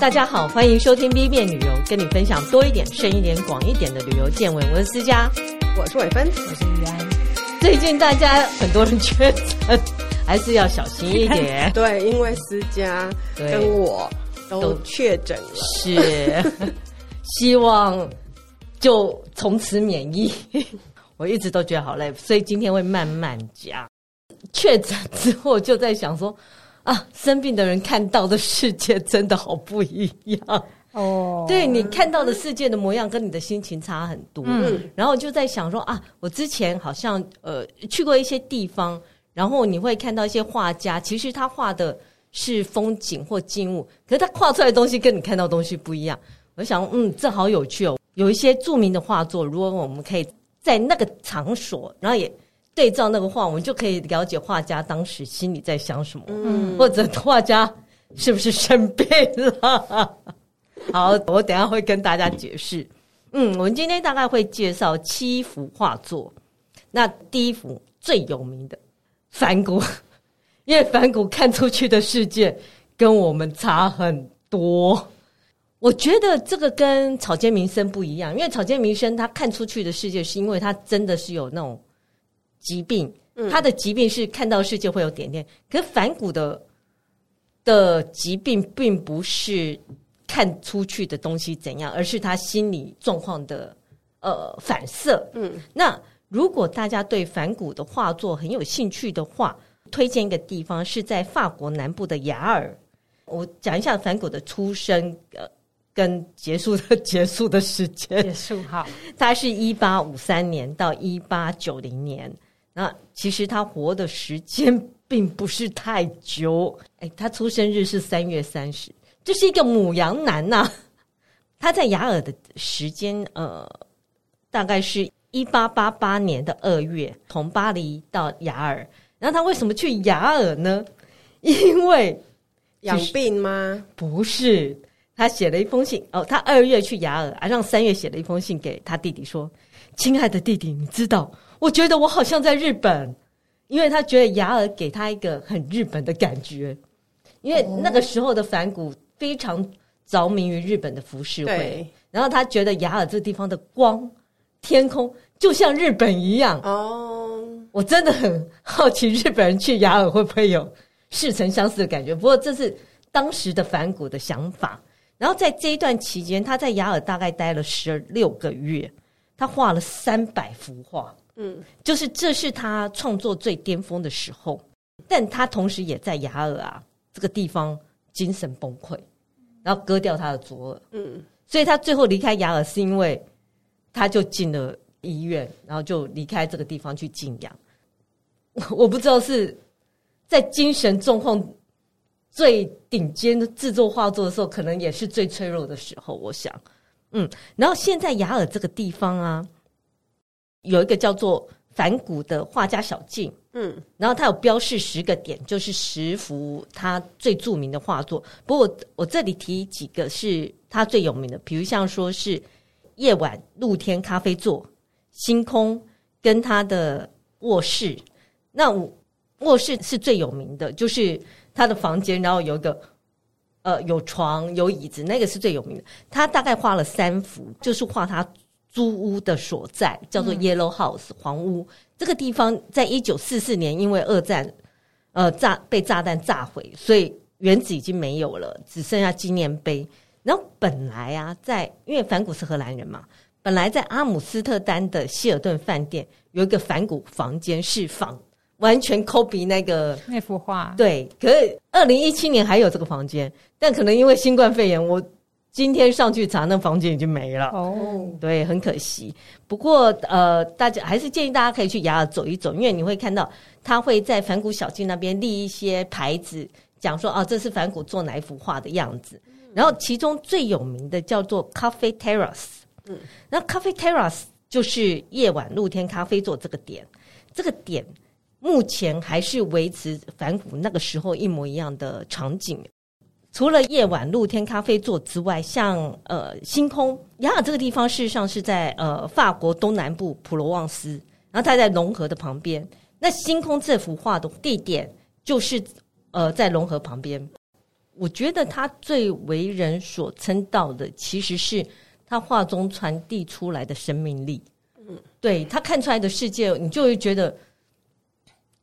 大家好，欢迎收听 B 面旅游，跟你分享多一点、深一点、广一点的旅游见闻。我是思佳，我是伟芬，我是玉安。最近大家很多人确诊，还是要小心一点。对，因为思佳跟我都确诊了，是 希望就从此免疫。我一直都觉得好累，所以今天会慢慢讲。确诊之后就在想说。啊，生病的人看到的世界真的好不一样哦！对，你看到的世界的模样跟你的心情差很多。嗯，然后就在想说啊，我之前好像呃去过一些地方，然后你会看到一些画家，其实他画的是风景或静物，可是他画出来的东西跟你看到的东西不一样。我想，嗯，这好有趣哦！有一些著名的画作，如果我们可以在那个场所，然后也。对照那个画，我们就可以了解画家当时心里在想什么，嗯，或者画家是不是生病了？好，我等一下会跟大家解释。嗯，我们今天大概会介绍七幅画作。那第一幅最有名的梵谷，因为梵谷看出去的世界跟我们差很多。我觉得这个跟草间弥生不一样，因为草间弥生他看出去的世界，是因为他真的是有那种。疾病，他的疾病是看到世界会有点点，可是梵谷的的疾病并不是看出去的东西怎样，而是他心理状况的呃反射。嗯，那如果大家对反骨的画作很有兴趣的话，推荐一个地方是在法国南部的雅尔。我讲一下反骨的出生呃跟结束的 结束的时间。结束好，他是一八五三年到一八九零年。那其实他活的时间并不是太久，哎，他出生日是三月三十，这是一个母羊男呐、啊。他在雅尔的时间，呃，大概是一八八八年的二月，从巴黎到雅尔。然后他为什么去雅尔呢？因为养病吗？不是，他写了一封信。哦，他二月去雅尔，啊，让三月写了一封信给他弟弟说：“亲爱的弟弟，你知道。”我觉得我好像在日本，因为他觉得雅尔给他一个很日本的感觉，因为那个时候的梵谷非常着迷于日本的浮世绘，然后他觉得雅尔这地方的光、天空就像日本一样。哦，我真的很好奇日本人去雅尔会不会有似曾相识的感觉。不过这是当时的梵谷的想法。然后在这一段期间，他在雅尔大概待了十六个月，他画了三百幅画。嗯，就是这是他创作最巅峰的时候，但他同时也在雅尔啊这个地方精神崩溃，然后割掉他的左耳。嗯，所以他最后离开雅尔是因为他就进了医院，然后就离开这个地方去静养。我不知道是在精神状况最顶尖的制作画作的时候，可能也是最脆弱的时候。我想，嗯，然后现在雅尔这个地方啊。有一个叫做梵谷的画家小径，嗯，然后他有标示十个点，就是十幅他最著名的画作。不过我我这里提几个是他最有名的，比如像说是夜晚露天咖啡座、星空跟他的卧室。那卧室是最有名的，就是他的房间，然后有一个呃有床有椅子，那个是最有名的。他大概画了三幅，就是画他。租屋的所在叫做 Yellow House 黄屋，这个地方在一九四四年因为二战，呃炸被炸弹炸毁，所以原址已经没有了，只剩下纪念碑。然后本来啊，在因为梵谷是荷兰人嘛，本来在阿姆斯特丹的希尔顿饭店有一个梵谷房间是仿完全 copy 那个那幅画，对。可是二零一七年还有这个房间，但可能因为新冠肺炎，我。今天上去查，那房间已经没了。哦，对，很可惜。不过，呃，大家还是建议大家可以去雅尔走一走，因为你会看到他会在梵谷小径那边立一些牌子，讲说啊，这是梵谷做哪一幅画的样子。然后，其中最有名的叫做 Cafe Terrace。嗯，那 Cafe Terrace 就是夜晚露天咖啡座这个点，这个点目前还是维持反谷那个时候一模一样的场景。除了夜晚露天咖啡座之外，像呃星空雅尔这个地方，事实上是在呃法国东南部普罗旺斯，然后它在龙河的旁边。那星空这幅画的地点就是呃在龙河旁边。我觉得他最为人所称道的，其实是他画中传递出来的生命力。嗯，对，他看出来的世界，你就会觉得。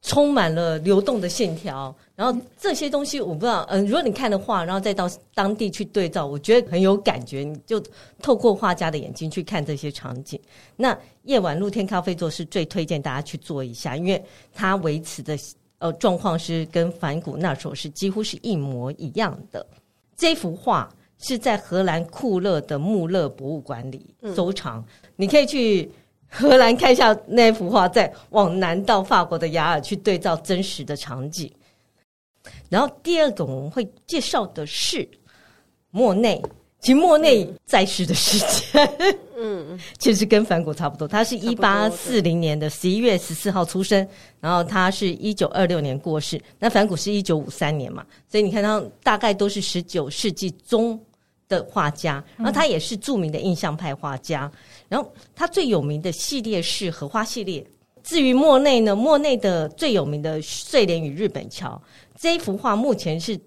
充满了流动的线条，然后这些东西我不知道，嗯，如果你看的话，然后再到当地去对照，我觉得很有感觉。你就透过画家的眼睛去看这些场景。那夜晚露天咖啡座是最推荐大家去做一下，因为它维持的呃状况是跟梵谷那时候是几乎是一模一样的。这幅画是在荷兰库勒的穆勒博物馆里收藏，嗯、你可以去。荷兰看一下那幅画，再往南到法国的雅尔去对照真实的场景。然后第二个我们会介绍的是莫内，其实莫内在世的时间，嗯，其实跟梵谷差不多。他是一八四零年的十一月十四号出生，然后他是一九二六年过世。那梵谷是一九五三年嘛，所以你看他大概都是十九世纪中的画家，然后他也是著名的印象派画家。然后他最有名的系列是荷花系列。至于莫内呢，莫内的最有名的《睡莲与日本桥》这一幅画，目前是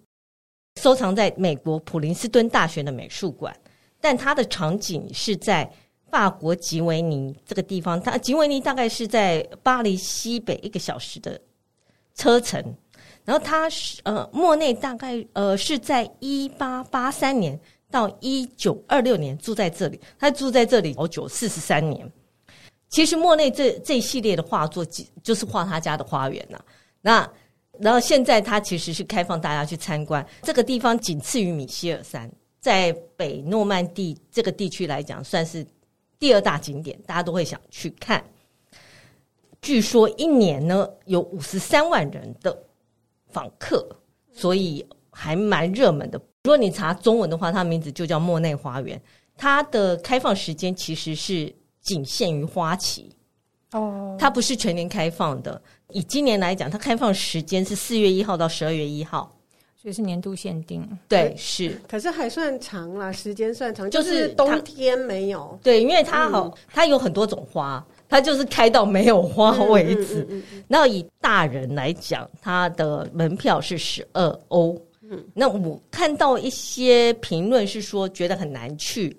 收藏在美国普林斯顿大学的美术馆，但它的场景是在法国吉维尼这个地方。它吉维尼大概是在巴黎西北一个小时的车程。然后他是呃，莫内大概呃是在一八八三年。到一九二六年住在这里，他住在这里好久，四十三年。其实莫内这这一系列的画作，就是画他家的花园呐。那然后现在他其实是开放大家去参观这个地方，仅次于米歇尔山，在北诺曼第这个地区来讲，算是第二大景点，大家都会想去看。据说一年呢有五十三万人的访客，所以还蛮热门的。如果你查中文的话，它的名字就叫莫内花园。它的开放时间其实是仅限于花期哦，它不是全年开放的。以今年来讲，它开放时间是四月一号到十二月一号，所以是年度限定。对，是，可是还算长啦，时间算长，就是冬天没有。对，因为它好，嗯、它有很多种花，它就是开到没有花为止。那、嗯嗯嗯嗯、以大人来讲，它的门票是十二欧。嗯，那我看到一些评论是说觉得很难去。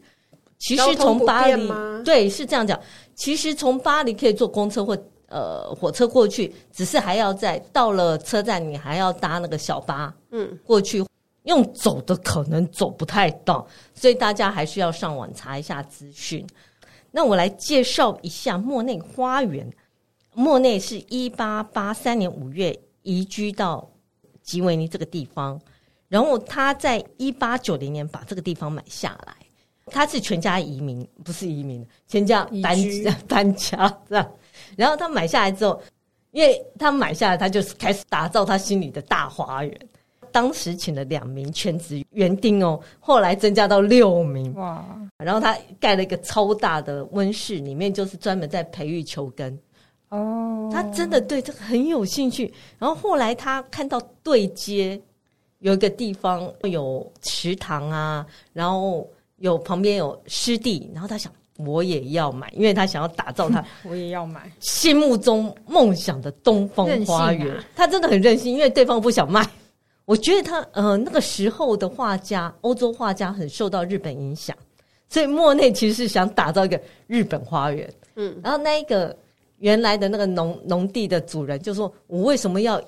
其实从巴黎，对，是这样讲。其实从巴黎可以坐公车或呃火车过去，只是还要在到了车站，你还要搭那个小巴，嗯，过去用走的可能走不太到，所以大家还是要上网查一下资讯。那我来介绍一下莫内花园。莫内是一八八三年五月移居到吉维尼这个地方。然后他在一八九零年把这个地方买下来，他是全家移民，不是移民，全家搬家 搬家这样。然后他买下来之后，因为他买下来，他就开始打造他心里的大花园。当时请了两名全职园丁哦，后来增加到六名哇。然后他盖了一个超大的温室，里面就是专门在培育球根哦。他真的对这个很有兴趣。然后后来他看到对街。有一个地方有池塘啊，然后有旁边有湿地，然后他想我也要买，因为他想要打造他 我也要买心目中梦想的东方花园。啊、他真的很任性，因为对方不想卖。我觉得他呃那个时候的画家，欧洲画家很受到日本影响，所以莫内其实是想打造一个日本花园。嗯，然后那一个原来的那个农农地的主人就说：“我为什么要？”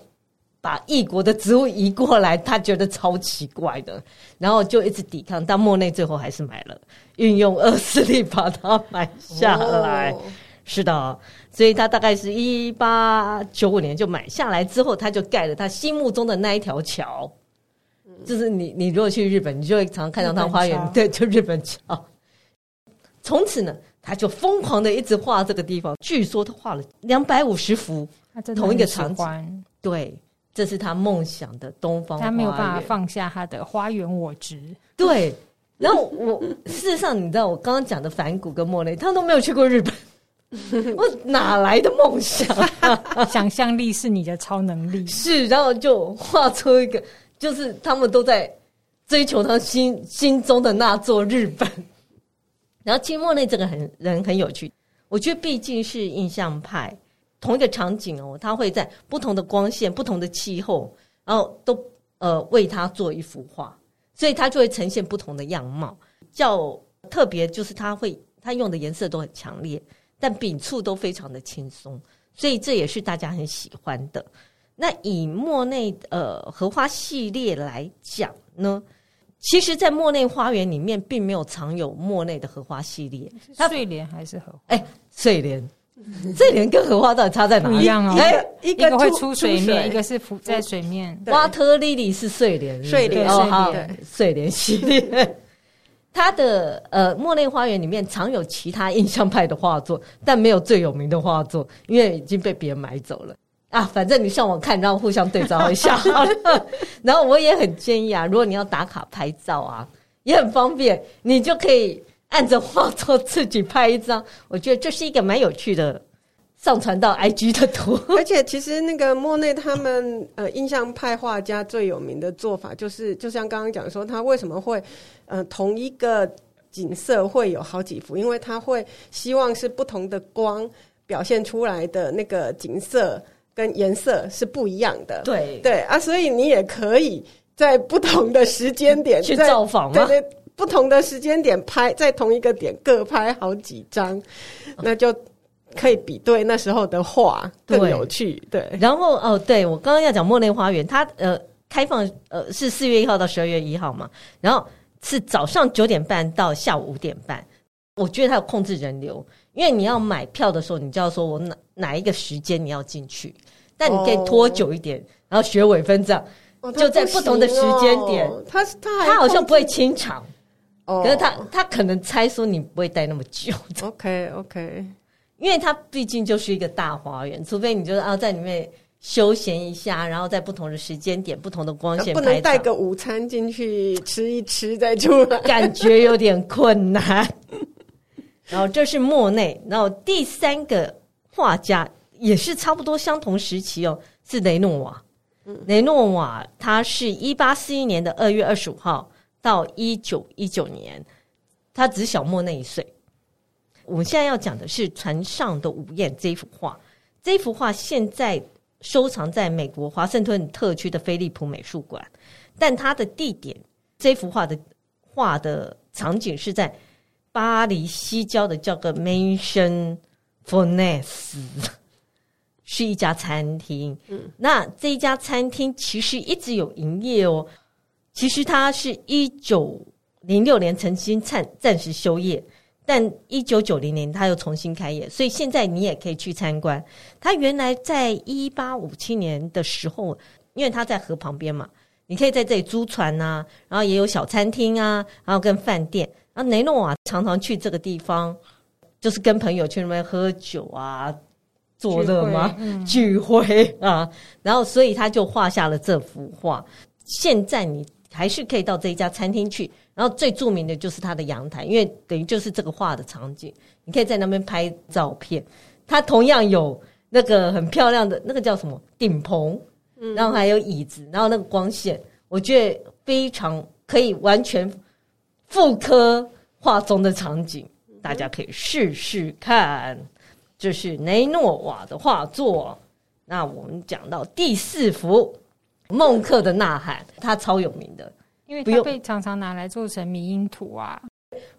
把异国的植物移过来，他觉得超奇怪的，然后就一直抵抗，但莫内最后还是买了，运用恶势力把它买下来。哦、是的，所以他大概是一八九五年就买下来之后，他就盖了他心目中的那一条桥。嗯、就是你，你如果去日本，你就会常常看到他花园，对，就日本桥。从此呢，他就疯狂的一直画这个地方，据说他画了两百五十幅，同一个场景，对。这是他梦想的东方他没有办法放下他的花园我执。对，然后我事实上，你知道我刚刚讲的反谷跟莫内，他们都没有去过日本，我哪来的梦想啊？想象力是你的超能力。是，然后就画出一个，就是他们都在追求他心心中的那座日本。然后，其实莫内这个很人很有趣，我觉得毕竟是印象派。同一个场景哦，它会在不同的光线、不同的气候，然后都呃为它做一幅画，所以它就会呈现不同的样貌。较特别就是它会它用的颜色都很强烈，但笔触都非常的轻松，所以这也是大家很喜欢的。那以莫内呃荷花系列来讲呢，其实，在莫内花园里面并没有藏有莫内的荷花系列，它睡莲还是荷花？哎，睡莲，睡莲跟荷花到底差在哪一样哦。哎，一个会出水面，一个是浮在水面。瓦特莉莉是睡莲，睡莲哦，好，睡莲系列。它的呃莫内花园里面常有其他印象派的画作，但没有最有名的画作，因为已经被别人买走了。啊，反正你上网看，然后互相对照一下 好了。然后我也很建议啊，如果你要打卡拍照啊，也很方便，你就可以按着画作自己拍一张。我觉得这是一个蛮有趣的上传到 IG 的图。而且其实那个莫内他们呃印象派画家最有名的做法，就是就像刚刚讲说，他为什么会呃同一个景色会有好几幅，因为他会希望是不同的光表现出来的那个景色。跟颜色是不一样的，对对啊，所以你也可以在不同的时间点去造访吗？对对，不同的时间点拍，在同一个点各拍好几张，那就可以比对那时候的画更有趣。对，对然后哦，对我刚刚要讲莫内花园，它呃开放呃是四月一号到十二月一号嘛，然后是早上九点半到下午五点半，我觉得它有控制人流。因为你要买票的时候，你就要说我哪哪一个时间你要进去，但你可以拖久一点，哦、然后学尾分这样，哦、就在不同的时间点。他他他好像不会清场，哦、可是他他可能猜说你不会待那么久。OK OK，因为它毕竟就是一个大花园，除非你就是啊在里面休闲一下，然后在不同的时间点、不同的光线，不能带个午餐进去吃一吃再出来，感觉有点困难。然后这是莫内，然后第三个画家也是差不多相同时期哦，是雷诺瓦。嗯，雷诺瓦他是一八四一年的二月二十五号到一九一九年，他只小莫那一岁。我们现在要讲的是《船上的午宴》这幅画，这幅画现在收藏在美国华盛顿特区的菲利普美术馆，但它的地点，这幅画的画的场景是在。巴黎西郊的叫个 Maison Fourneuse 是一家餐厅。嗯，那这一家餐厅其实一直有营业哦。其实他是一九零六年曾经暂暂时休业，但一九九零年他又重新开业，所以现在你也可以去参观。他原来在一八五七年的时候，因为他在河旁边嘛，你可以在这里租船啊，然后也有小餐厅啊，然后跟饭店。啊，雷诺瓦常常去这个地方，就是跟朋友去那边喝酒啊，做乐吗？聚会，聚会啊，然后所以他就画下了这幅画。现在你还是可以到这一家餐厅去，然后最著名的就是它的阳台，因为等于就是这个画的场景，你可以在那边拍照片。它同样有那个很漂亮的那个叫什么顶棚，然后还有椅子，然后那个光线，我觉得非常可以完全。复刻画中的场景，大家可以试试看。这是雷诺瓦的画作。那我们讲到第四幅《孟克的呐喊》，他超有名的，因为他被常常拿来做成迷因图啊。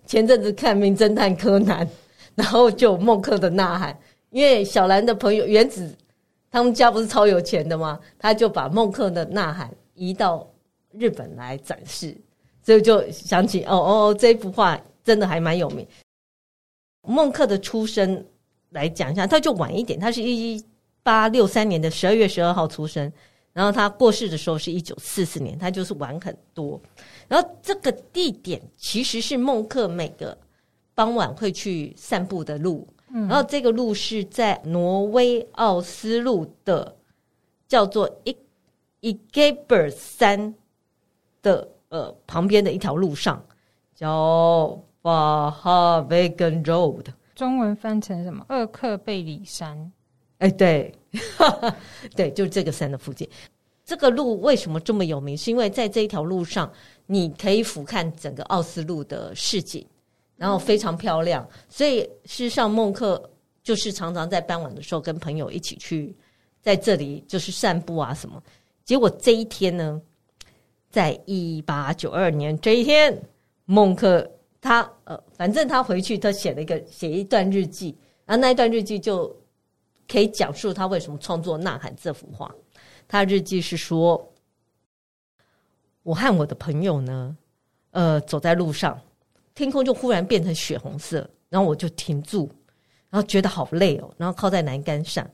前阵子看《名侦探柯南》，然后就《孟克的呐喊》，因为小兰的朋友原子他们家不是超有钱的吗？他就把《孟克的呐喊》移到日本来展示。所以就想起哦哦，这幅画真的还蛮有名。孟克的出生来讲一下，他就晚一点，他是一八六三年的十二月十二号出生，然后他过世的时候是一九四四年，他就是玩很多。然后这个地点其实是孟克每个傍晚会去散步的路，然后这个路是在挪威奥斯陆的叫做伊伊盖贝尔山的。呃，旁边的一条路上叫巴哈维根 Road，中文翻成什么？厄克贝里山。哎，对，对，就是这个山的附近。这个路为什么这么有名？是因为在这一条路上，你可以俯瞰整个奥斯陆的市景，然后非常漂亮。所以事实上，孟克就是常常在傍晚的时候跟朋友一起去在这里就是散步啊什么。结果这一天呢？在一八九二年这一天，孟克他呃，反正他回去，他写了一个写一段日记，然后那一段日记就可以讲述他为什么创作《呐喊》这幅画。他日记是说，我和我的朋友呢，呃，走在路上，天空就忽然变成血红色，然后我就停住，然后觉得好累哦，然后靠在栏杆上，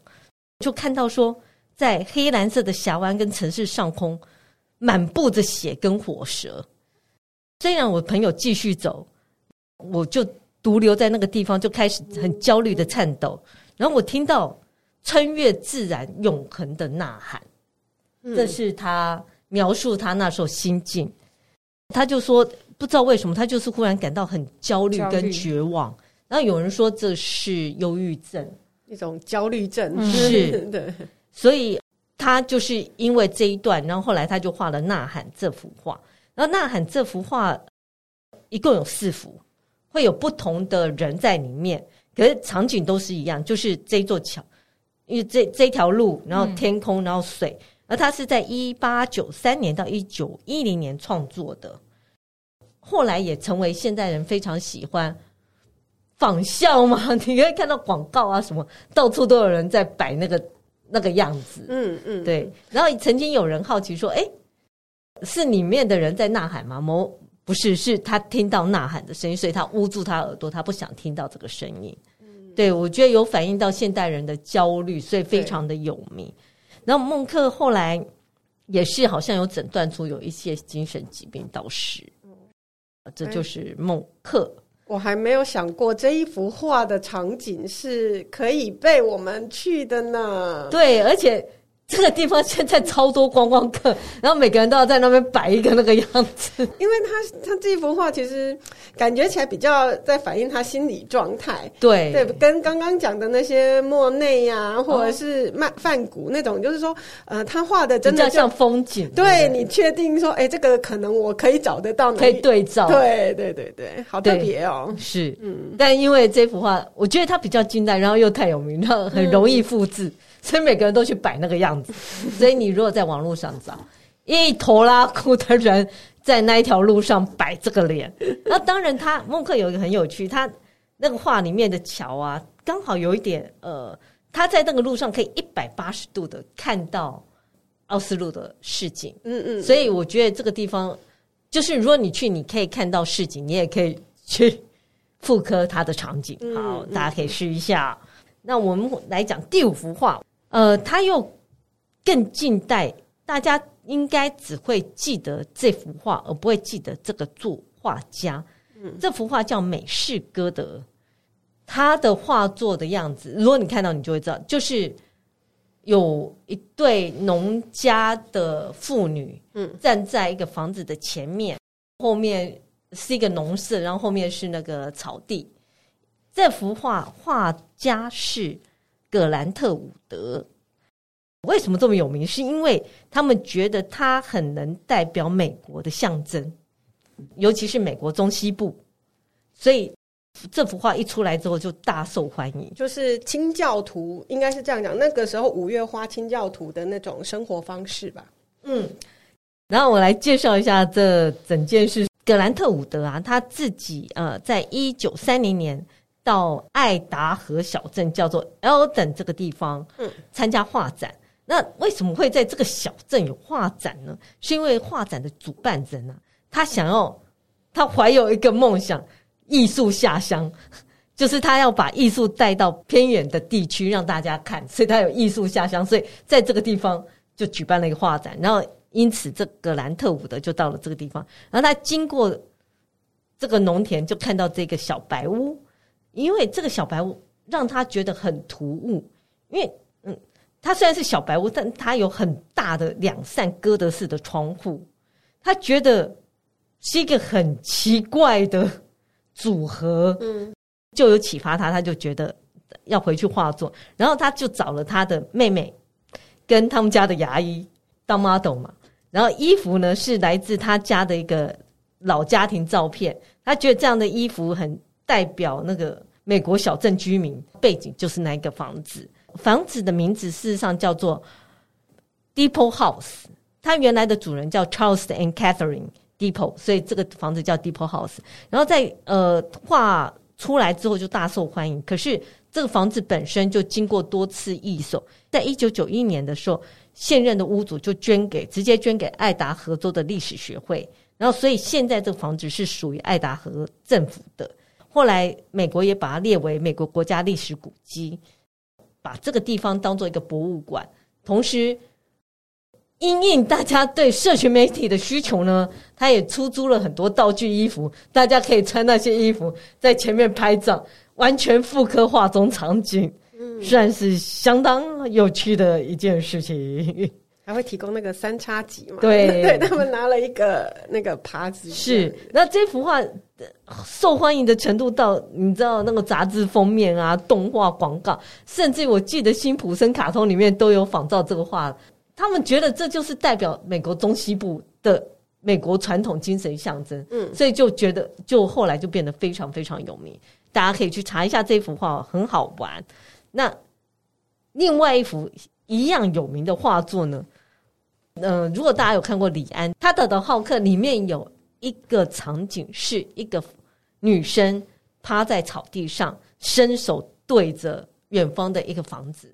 就看到说，在黑蓝色的峡湾跟城市上空。满布着血跟火蛇，虽然我朋友继续走，我就独留在那个地方，就开始很焦虑的颤抖。然后我听到穿越自然永恒的呐喊，这是他描述他那时候心境。他就说，不知道为什么，他就是忽然感到很焦虑跟绝望。然后有人说这是忧郁症，一种焦虑症，是对，所以。他就是因为这一段，然后后来他就画了《呐喊》这幅画。然后《呐喊》这幅画一共有四幅，会有不同的人在里面，可是场景都是一样，就是这座桥，因为这这条路，然后天空，然后水。而它是在一八九三年到一九一零年创作的，后来也成为现代人非常喜欢仿效嘛。你可以看到广告啊什么，到处都有人在摆那个。那个样子，嗯嗯，对。然后曾经有人好奇说：“哎，是里面的人在呐喊吗？”某不是，是他听到呐喊的声音，所以他捂住他耳朵，他不想听到这个声音。嗯，对，我觉得有反映到现代人的焦虑，所以非常的有名。然后孟克后来也是好像有诊断出有一些精神疾病，倒是，这就是孟克。我还没有想过这一幅画的场景是可以被我们去的呢。对，而且。这个地方现在超多观光客，然后每个人都要在那边摆一个那个样子，因为他他这幅画其实感觉起来比较在反映他心理状态。对对，跟刚刚讲的那些莫内呀、啊，或者是曼梵谷那种，就是说，呃，他画的真的像风景。对，你确定说，哎，这个可能我可以找得到哪，可以对照。对对对对，好特别哦。是，嗯，但因为这幅画，我觉得它比较近代，然后又太有名，然后很容易复制。嗯所以每个人都去摆那个样子，所以你如果在网络上找一拖拉裤的人在那一条路上摆这个脸，那当然他孟克有一个很有趣，他那个画里面的桥啊，刚好有一点呃，他在那个路上可以一百八十度的看到奥斯陆的市景，嗯嗯，所以我觉得这个地方就是如果你去，你可以看到市景，你也可以去复刻它的场景，好，大家可以试一下。那我们来讲第五幅画。呃，他又更近代，大家应该只会记得这幅画，而不会记得这个作画家。嗯，这幅画叫《美式歌德》，他的画作的样子，如果你看到，你就会知道，就是有一对农家的妇女，嗯，站在一个房子的前面，后面是一个农舍，然后后面是那个草地。这幅画画家是。葛兰特伍德为什么这么有名？是因为他们觉得他很能代表美国的象征，尤其是美国中西部，所以这幅画一出来之后就大受欢迎。就是清教徒，应该是这样讲，那个时候五月花清教徒的那种生活方式吧。嗯，然后我来介绍一下这整件事。格兰特伍德啊，他自己呃，在一九三零年。到爱达荷小镇叫做 Elden 这个地方，嗯，参加画展。那为什么会在这个小镇有画展呢？是因为画展的主办人呢、啊，他想要，他怀有一个梦想，艺术下乡，就是他要把艺术带到偏远的地区让大家看，所以他有艺术下乡，所以在这个地方就举办了一个画展。然后因此，这个兰特伍德就到了这个地方，然后他经过这个农田，就看到这个小白屋。因为这个小白屋让他觉得很突兀，因为嗯，他虽然是小白屋，但他有很大的两扇哥德式的窗户，他觉得是一个很奇怪的组合，嗯，就有启发他，他就觉得要回去画作，然后他就找了他的妹妹跟他们家的牙医当 model 嘛，然后衣服呢是来自他家的一个老家庭照片，他觉得这样的衣服很。代表那个美国小镇居民背景就是那一个房子，房子的名字事实上叫做 Depot House，它原来的主人叫 Charles and Catherine Depot，所以这个房子叫 Depot House。然后在呃画出来之后就大受欢迎，可是这个房子本身就经过多次易手，在一九九一年的时候，现任的屋主就捐给直接捐给爱达荷州的历史学会，然后所以现在这个房子是属于爱达荷政府的。后来美国也把它列为美国国家历史古迹，把这个地方当做一个博物馆，同时。因应大家对社群媒体的需求呢，他也出租了很多道具衣服，大家可以穿那些衣服在前面拍照，完全复刻画中场景，嗯，算是相当有趣的一件事情。还会提供那个三叉戟嘛？对，对他们拿了一个那个耙子。是，那这幅画受欢迎的程度到，你知道那个杂志封面啊、动画广告，甚至我记得辛普森卡通里面都有仿照这个画。他们觉得这就是代表美国中西部的美国传统精神象征，嗯，所以就觉得就后来就变得非常非常有名。大家可以去查一下这幅画，很好玩。那另外一幅一样有名的画作呢？嗯、呃，如果大家有看过李安，他的的浩克里面有一个场景是一个女生趴在草地上，伸手对着远方的一个房子，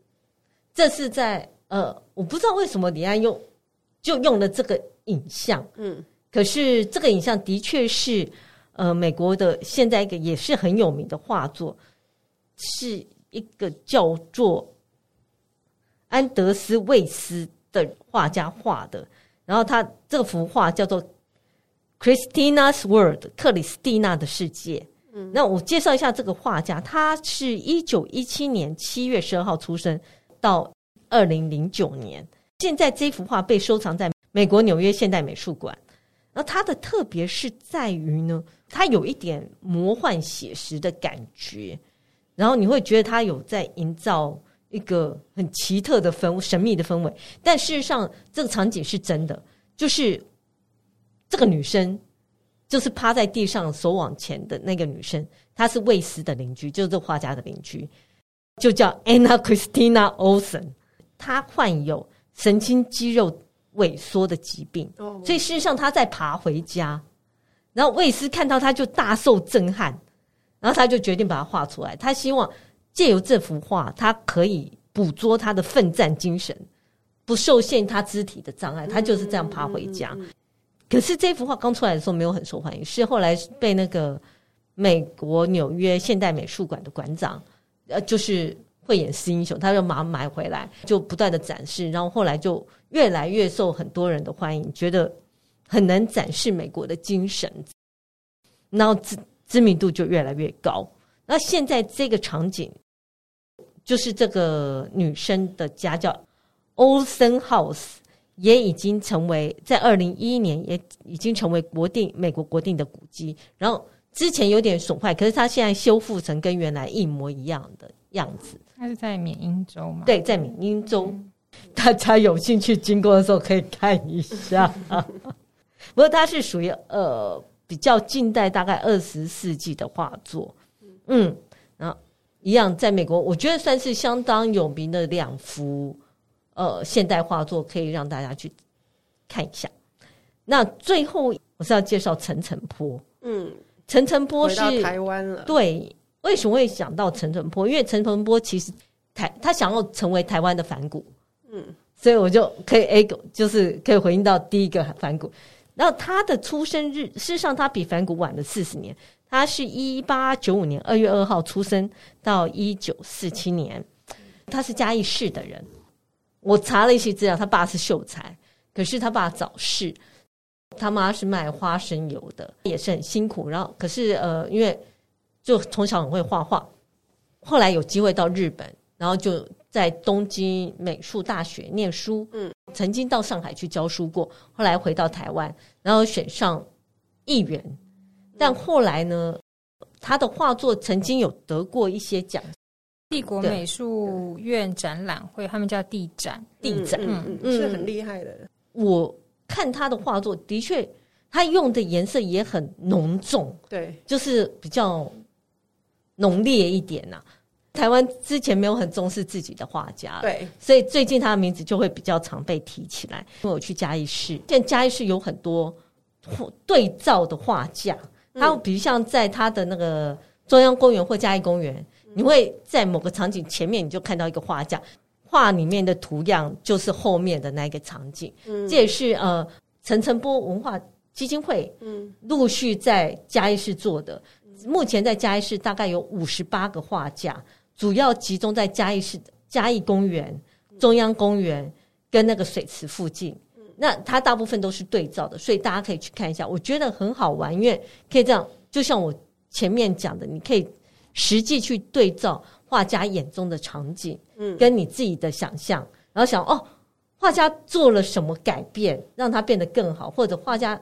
这是在。呃，我不知道为什么李安用就用了这个影像，嗯，可是这个影像的确是呃美国的现在一个也是很有名的画作，是一个叫做安德斯卫斯的画家画的，然后他这幅画叫做 Christina's World 克里斯蒂娜的世界。嗯，那我介绍一下这个画家，他是一九一七年七月十二号出生，到。二零零九年，现在这幅画被收藏在美国纽约现代美术馆。然后它的特别是在于呢，它有一点魔幻写实的感觉，然后你会觉得它有在营造一个很奇特的氛神秘的氛围。但事实上，这个场景是真的，就是这个女生，就是趴在地上手往前的那个女生，她是卫斯的邻居，就是这画家的邻居，就叫 Anna Christina Olsen。她患有神经肌肉萎缩的疾病，所以事实上她在爬回家，然后卫斯看到他就大受震撼，然后他就决定把它画出来。他希望借由这幅画，他可以捕捉他的奋战精神，不受限他肢体的障碍。他就是这样爬回家。可是这幅画刚出来的时候没有很受欢迎，是后来被那个美国纽约现代美术馆的馆长，呃，就是。慧眼识英雄，他就马上买回来，就不断的展示，然后后来就越来越受很多人的欢迎，觉得很能展示美国的精神，然后知知名度就越来越高。那现在这个场景，就是这个女生的家叫 Olsen House，也已经成为在二零一一年也已经成为国定美国国定的古迹。然后之前有点损坏，可是它现在修复成跟原来一模一样的样子。它是在缅因州吗？对，在缅因州，嗯，大家有兴趣经过的时候可以看一下。不过它是属于呃比较近代，大概二十世纪的画作。嗯，然后一样在美国，我觉得算是相当有名的两幅呃现代画作，可以让大家去看一下。那最后我是要介绍陈澄波。嗯，陈澄波是台湾了，对。为什么会想到陈澄波？因为陈澄波其实台他想要成为台湾的反骨，嗯，所以我就可以 A 就是可以回应到第一个梵谷。然后他的出生日，事实上他比梵谷晚了四十年，他是一八九五年二月二号出生，到一九四七年，他是嘉义市的人。我查了一些资料，他爸是秀才，可是他爸早逝，他妈是卖花生油的，也是很辛苦。然后可是呃，因为就从小很会画画，后来有机会到日本，然后就在东京美术大学念书。嗯，曾经到上海去教书过，后来回到台湾，然后选上议员。但后来呢，他的画作曾经有得过一些奖。帝国美术院展览会，他们叫地展，地展，嗯嗯，是很厉害的。我看他的画作，的确，他用的颜色也很浓重，对，就是比较。浓烈一点呐、啊，台湾之前没有很重视自己的画家，对，所以最近他的名字就会比较常被提起来。因为我去嘉义市，现在嘉义市有很多对照的画架，他比如像在他的那个中央公园或嘉义公园，你会在某个场景前面，你就看到一个画架，画里面的图样就是后面的那个场景。嗯，这也是呃陈澄波文化基金会嗯陆续在嘉义市做的。目前在嘉义市大概有五十八个画架。主要集中在嘉义市嘉义公园、中央公园跟那个水池附近。那它大部分都是对照的，所以大家可以去看一下。我觉得很好玩，因为可以这样，就像我前面讲的，你可以实际去对照画家眼中的场景，嗯，跟你自己的想象，然后想哦，画家做了什么改变，让它变得更好，或者画家。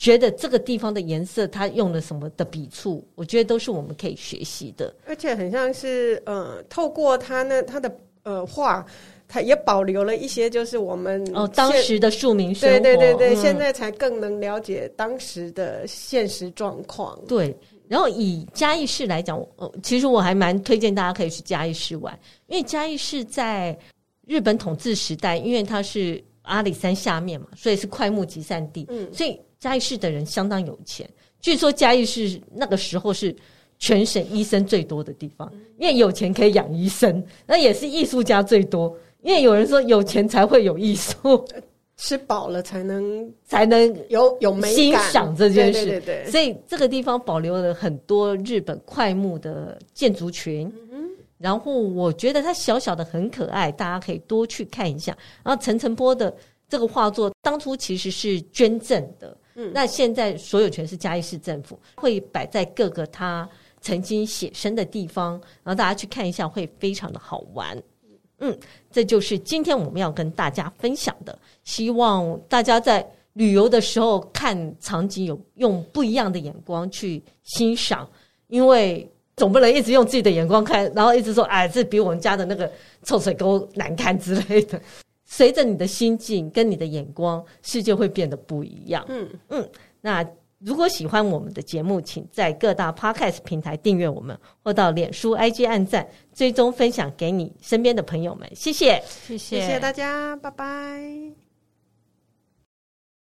觉得这个地方的颜色，他用了什么的笔触？我觉得都是我们可以学习的，而且很像是呃，透过他那，他的呃画，他也保留了一些，就是我们哦当时的庶民生活，对对对对，嗯、现在才更能了解当时的现实状况。对，然后以嘉义市来讲，呃，其实我还蛮推荐大家可以去嘉义市玩，因为嘉义市在日本统治时代，因为它是阿里山下面嘛，所以是快木集散地，嗯，所以。嘉义市的人相当有钱，据说嘉义市那个时候是全省医生最多的地方，因为有钱可以养医生，那也是艺术家最多，因为有人说有钱才会有艺术，吃饱了才能 才能有有美欣赏这件事，对对对对，所以这个地方保留了很多日本快木的建筑群，嗯然后我觉得它小小的很可爱，大家可以多去看一下。然后陈澄波的这个画作当初其实是捐赠的。嗯，那现在所有权是嘉义市政府，会摆在各个他曾经写生的地方，然后大家去看一下，会非常的好玩。嗯，这就是今天我们要跟大家分享的，希望大家在旅游的时候看场景有用不一样的眼光去欣赏，因为总不能一直用自己的眼光看，然后一直说，哎，这比我们家的那个臭水沟难看之类的。随着你的心境跟你的眼光，世界会变得不一样。嗯嗯，那如果喜欢我们的节目，请在各大 Podcast 平台订阅我们，或到脸书 IG 按赞，追踪分享给你身边的朋友们。谢谢，谢谢，谢谢大家，拜拜。